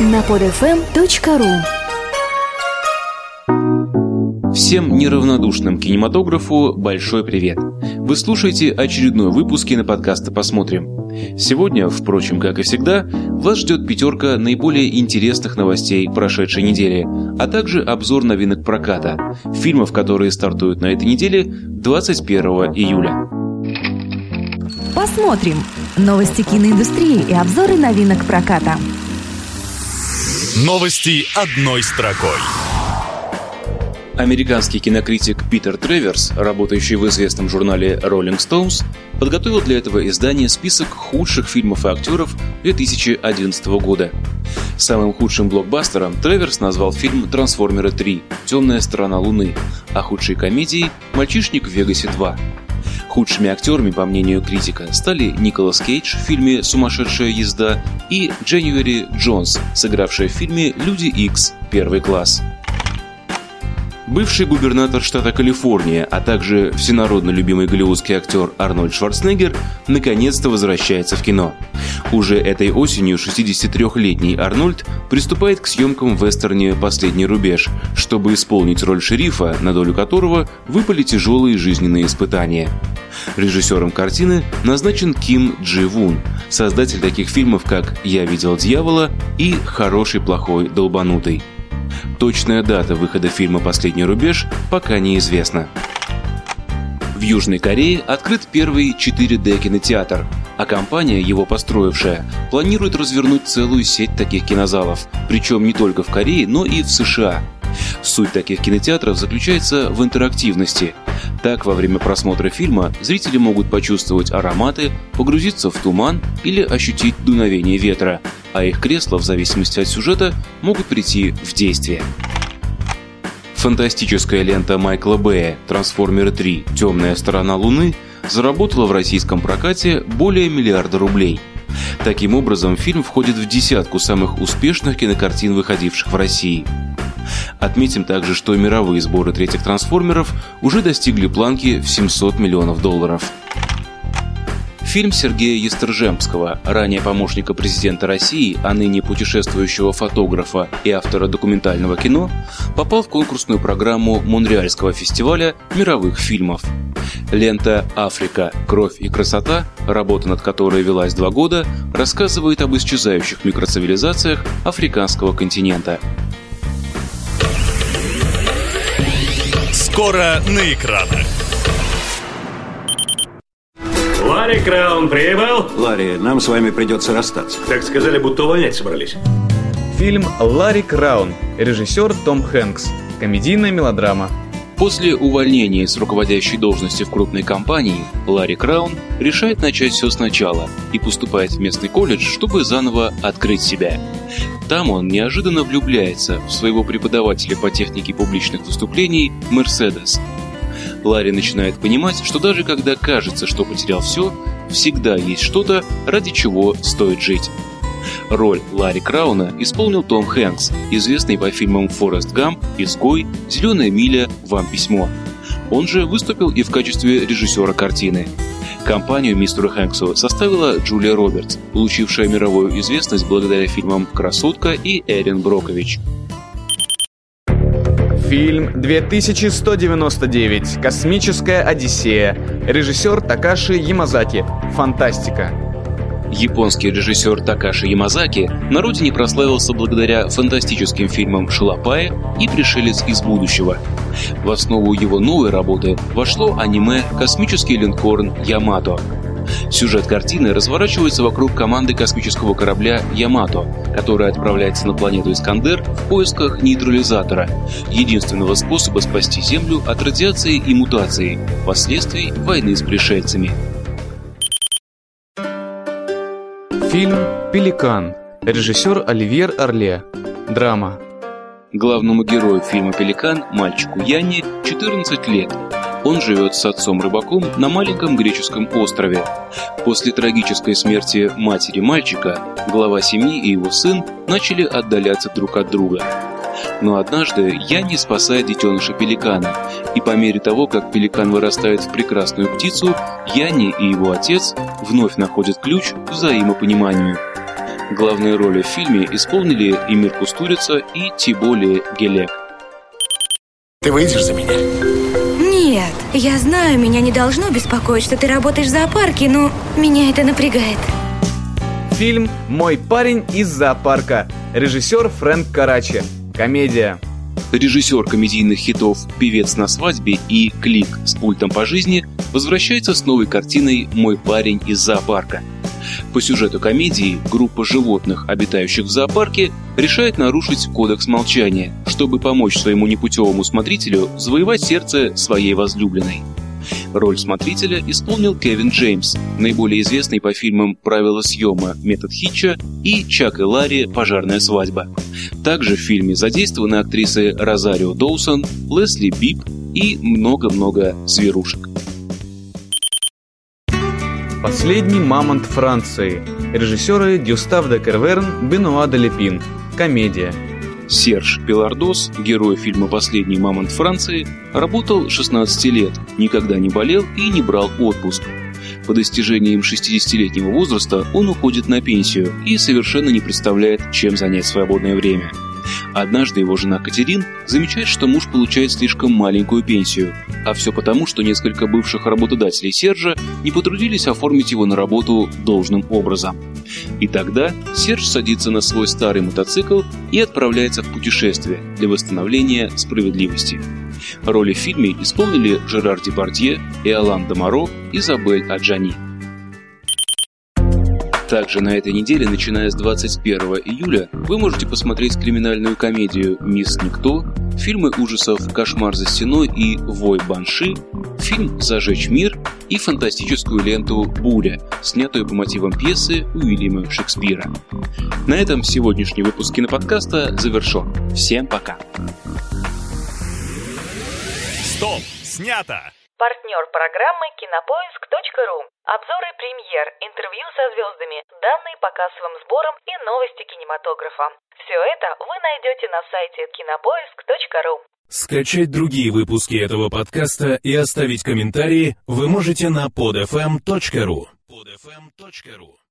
на podfm.ru Всем неравнодушным кинематографу большой привет! Вы слушаете очередной выпуск киноподкаста «Посмотрим». Сегодня, впрочем, как и всегда, вас ждет пятерка наиболее интересных новостей прошедшей недели, а также обзор новинок проката, фильмов, которые стартуют на этой неделе 21 июля. Посмотрим. Новости киноиндустрии и обзоры новинок проката. Новости одной строкой. Американский кинокритик Питер Треверс, работающий в известном журнале Rolling Stones, подготовил для этого издания список худших фильмов и актеров 2011 года. Самым худшим блокбастером Треверс назвал фильм «Трансформеры 3. Темная сторона Луны», а худшей комедией «Мальчишник в Вегасе 2». Худшими актерами, по мнению критика, стали Николас Кейдж в фильме «Сумасшедшая езда» и Дженюэри Джонс, сыгравшая в фильме «Люди Икс. Первый класс». Бывший губернатор штата Калифорния, а также всенародно любимый голливудский актер Арнольд Шварценеггер наконец-то возвращается в кино. Уже этой осенью 63-летний Арнольд приступает к съемкам в вестерне «Последний рубеж», чтобы исполнить роль шерифа, на долю которого выпали тяжелые жизненные испытания. Режиссером картины назначен Ким Джи Вун, создатель таких фильмов, как «Я видел дьявола» и «Хороший, плохой, долбанутый». Точная дата выхода фильма «Последний рубеж» пока неизвестна. В Южной Корее открыт первый 4D кинотеатр, а компания, его построившая, планирует развернуть целую сеть таких кинозалов, причем не только в Корее, но и в США. Суть таких кинотеатров заключается в интерактивности. Так, во время просмотра фильма зрители могут почувствовать ароматы, погрузиться в туман или ощутить дуновение ветра, а их кресла, в зависимости от сюжета, могут прийти в действие. Фантастическая лента Майкла Бэя «Трансформеры 3. Темная сторона Луны» заработала в российском прокате более миллиарда рублей. Таким образом, фильм входит в десятку самых успешных кинокартин, выходивших в России. Отметим также, что мировые сборы третьих трансформеров уже достигли планки в 700 миллионов долларов. Фильм Сергея Естержемского, ранее помощника президента России, а ныне путешествующего фотографа и автора документального кино, попал в конкурсную программу Монреальского фестиваля мировых фильмов. Лента «Африка. Кровь и красота», работа над которой велась два года, рассказывает об исчезающих микроцивилизациях африканского континента. Скоро на экранах. Ларри Краун прибыл? Ларри, нам с вами придется расстаться. Так сказали, будто увольнять собрались. Фильм «Ларри Краун», режиссер Том Хэнкс, комедийная мелодрама. После увольнения с руководящей должности в крупной компании, Ларри Краун решает начать все сначала и поступает в местный колледж, чтобы заново открыть себя. Там он неожиданно влюбляется в своего преподавателя по технике публичных выступлений Мерседес. Ларри начинает понимать, что даже когда кажется, что потерял все, всегда есть что-то, ради чего стоит жить. Роль Ларри Крауна исполнил Том Хэнкс, известный по фильмам «Форест Гамп», «Изгой», «Зеленая миля», «Вам письмо». Он же выступил и в качестве режиссера картины. Компанию мистеру Хэнксу составила Джулия Робертс, получившая мировую известность благодаря фильмам «Красотка» и «Эрин Брокович». Фильм 2199. Космическая Одиссея. Режиссер Такаши Ямазаки. Фантастика. Японский режиссер Такаши Ямазаки на родине прославился благодаря фантастическим фильмам «Шалопая» и «Пришелец из будущего». В основу его новой работы вошло аниме «Космический линкорн Ямато». Сюжет картины разворачивается вокруг команды космического корабля «Ямато», которая отправляется на планету Искандер в поисках нейтрализатора, единственного способа спасти Землю от радиации и мутации, последствий войны с пришельцами. Фильм «Пеликан». Режиссер Оливьер Орле. Драма. Главному герою фильма «Пеликан», мальчику Яне, 14 лет. Он живет с отцом-рыбаком на маленьком греческом острове. После трагической смерти матери мальчика, глава семьи и его сын начали отдаляться друг от друга. Но однажды Янни спасает детеныша пеликана, и по мере того, как пеликан вырастает в прекрасную птицу, Янни и его отец вновь находят ключ к взаимопониманию. Главные роли в фильме исполнили Эмир Кустурица и Тиболи Гелек. Ты выйдешь за меня? Нет, я знаю, меня не должно беспокоить, что ты работаешь в зоопарке, но меня это напрягает. Фильм «Мой парень из зоопарка». Режиссер Фрэнк Карачи. Комедия. Режиссер комедийных хитов «Певец на свадьбе» и «Клик с пультом по жизни» возвращается с новой картиной «Мой парень из зоопарка». По сюжету комедии группа животных, обитающих в зоопарке, решает нарушить кодекс молчания, чтобы помочь своему непутевому смотрителю завоевать сердце своей возлюбленной. Роль смотрителя исполнил Кевин Джеймс, наиболее известный по фильмам «Правила съема», «Метод Хитча» и «Чак и Ларри. Пожарная свадьба». Также в фильме задействованы актрисы Розарио Доусон, Лесли Бип и много-много зверушек. Последний мамонт Франции. Режиссеры Дюстав де Керверн, Бенуа де Лепин. Комедия. Серж Пелардос, герой фильма «Последний мамонт Франции», работал 16 лет, никогда не болел и не брал отпуск. По достижениям 60-летнего возраста он уходит на пенсию и совершенно не представляет, чем занять свободное время – Однажды его жена Катерин замечает, что муж получает слишком маленькую пенсию, а все потому, что несколько бывших работодателей Сержа не потрудились оформить его на работу должным образом. И тогда Серж садится на свой старый мотоцикл и отправляется в путешествие для восстановления справедливости. Роли в фильме исполнили Жерар Депардье, Иолан Дамаро, Изабель Аджани. Также на этой неделе, начиная с 21 июля, вы можете посмотреть криминальную комедию «Мисс Никто», фильмы ужасов «Кошмар за стеной» и «Вой Банши», фильм «Зажечь мир» и фантастическую ленту «Буря», снятую по мотивам пьесы Уильяма Шекспира. На этом сегодняшний выпуск киноподкаста завершен. Всем пока! Стоп! Снято! Партнер программы кинопоиск.ру. Обзоры премьер, интервью со звездами, данные по кассовым сборам и новости кинематографа. Все это вы найдете на сайте кинопоиск.ру. Скачать другие выпуски этого подкаста и оставить комментарии вы можете на podfm.ru. podfm.ru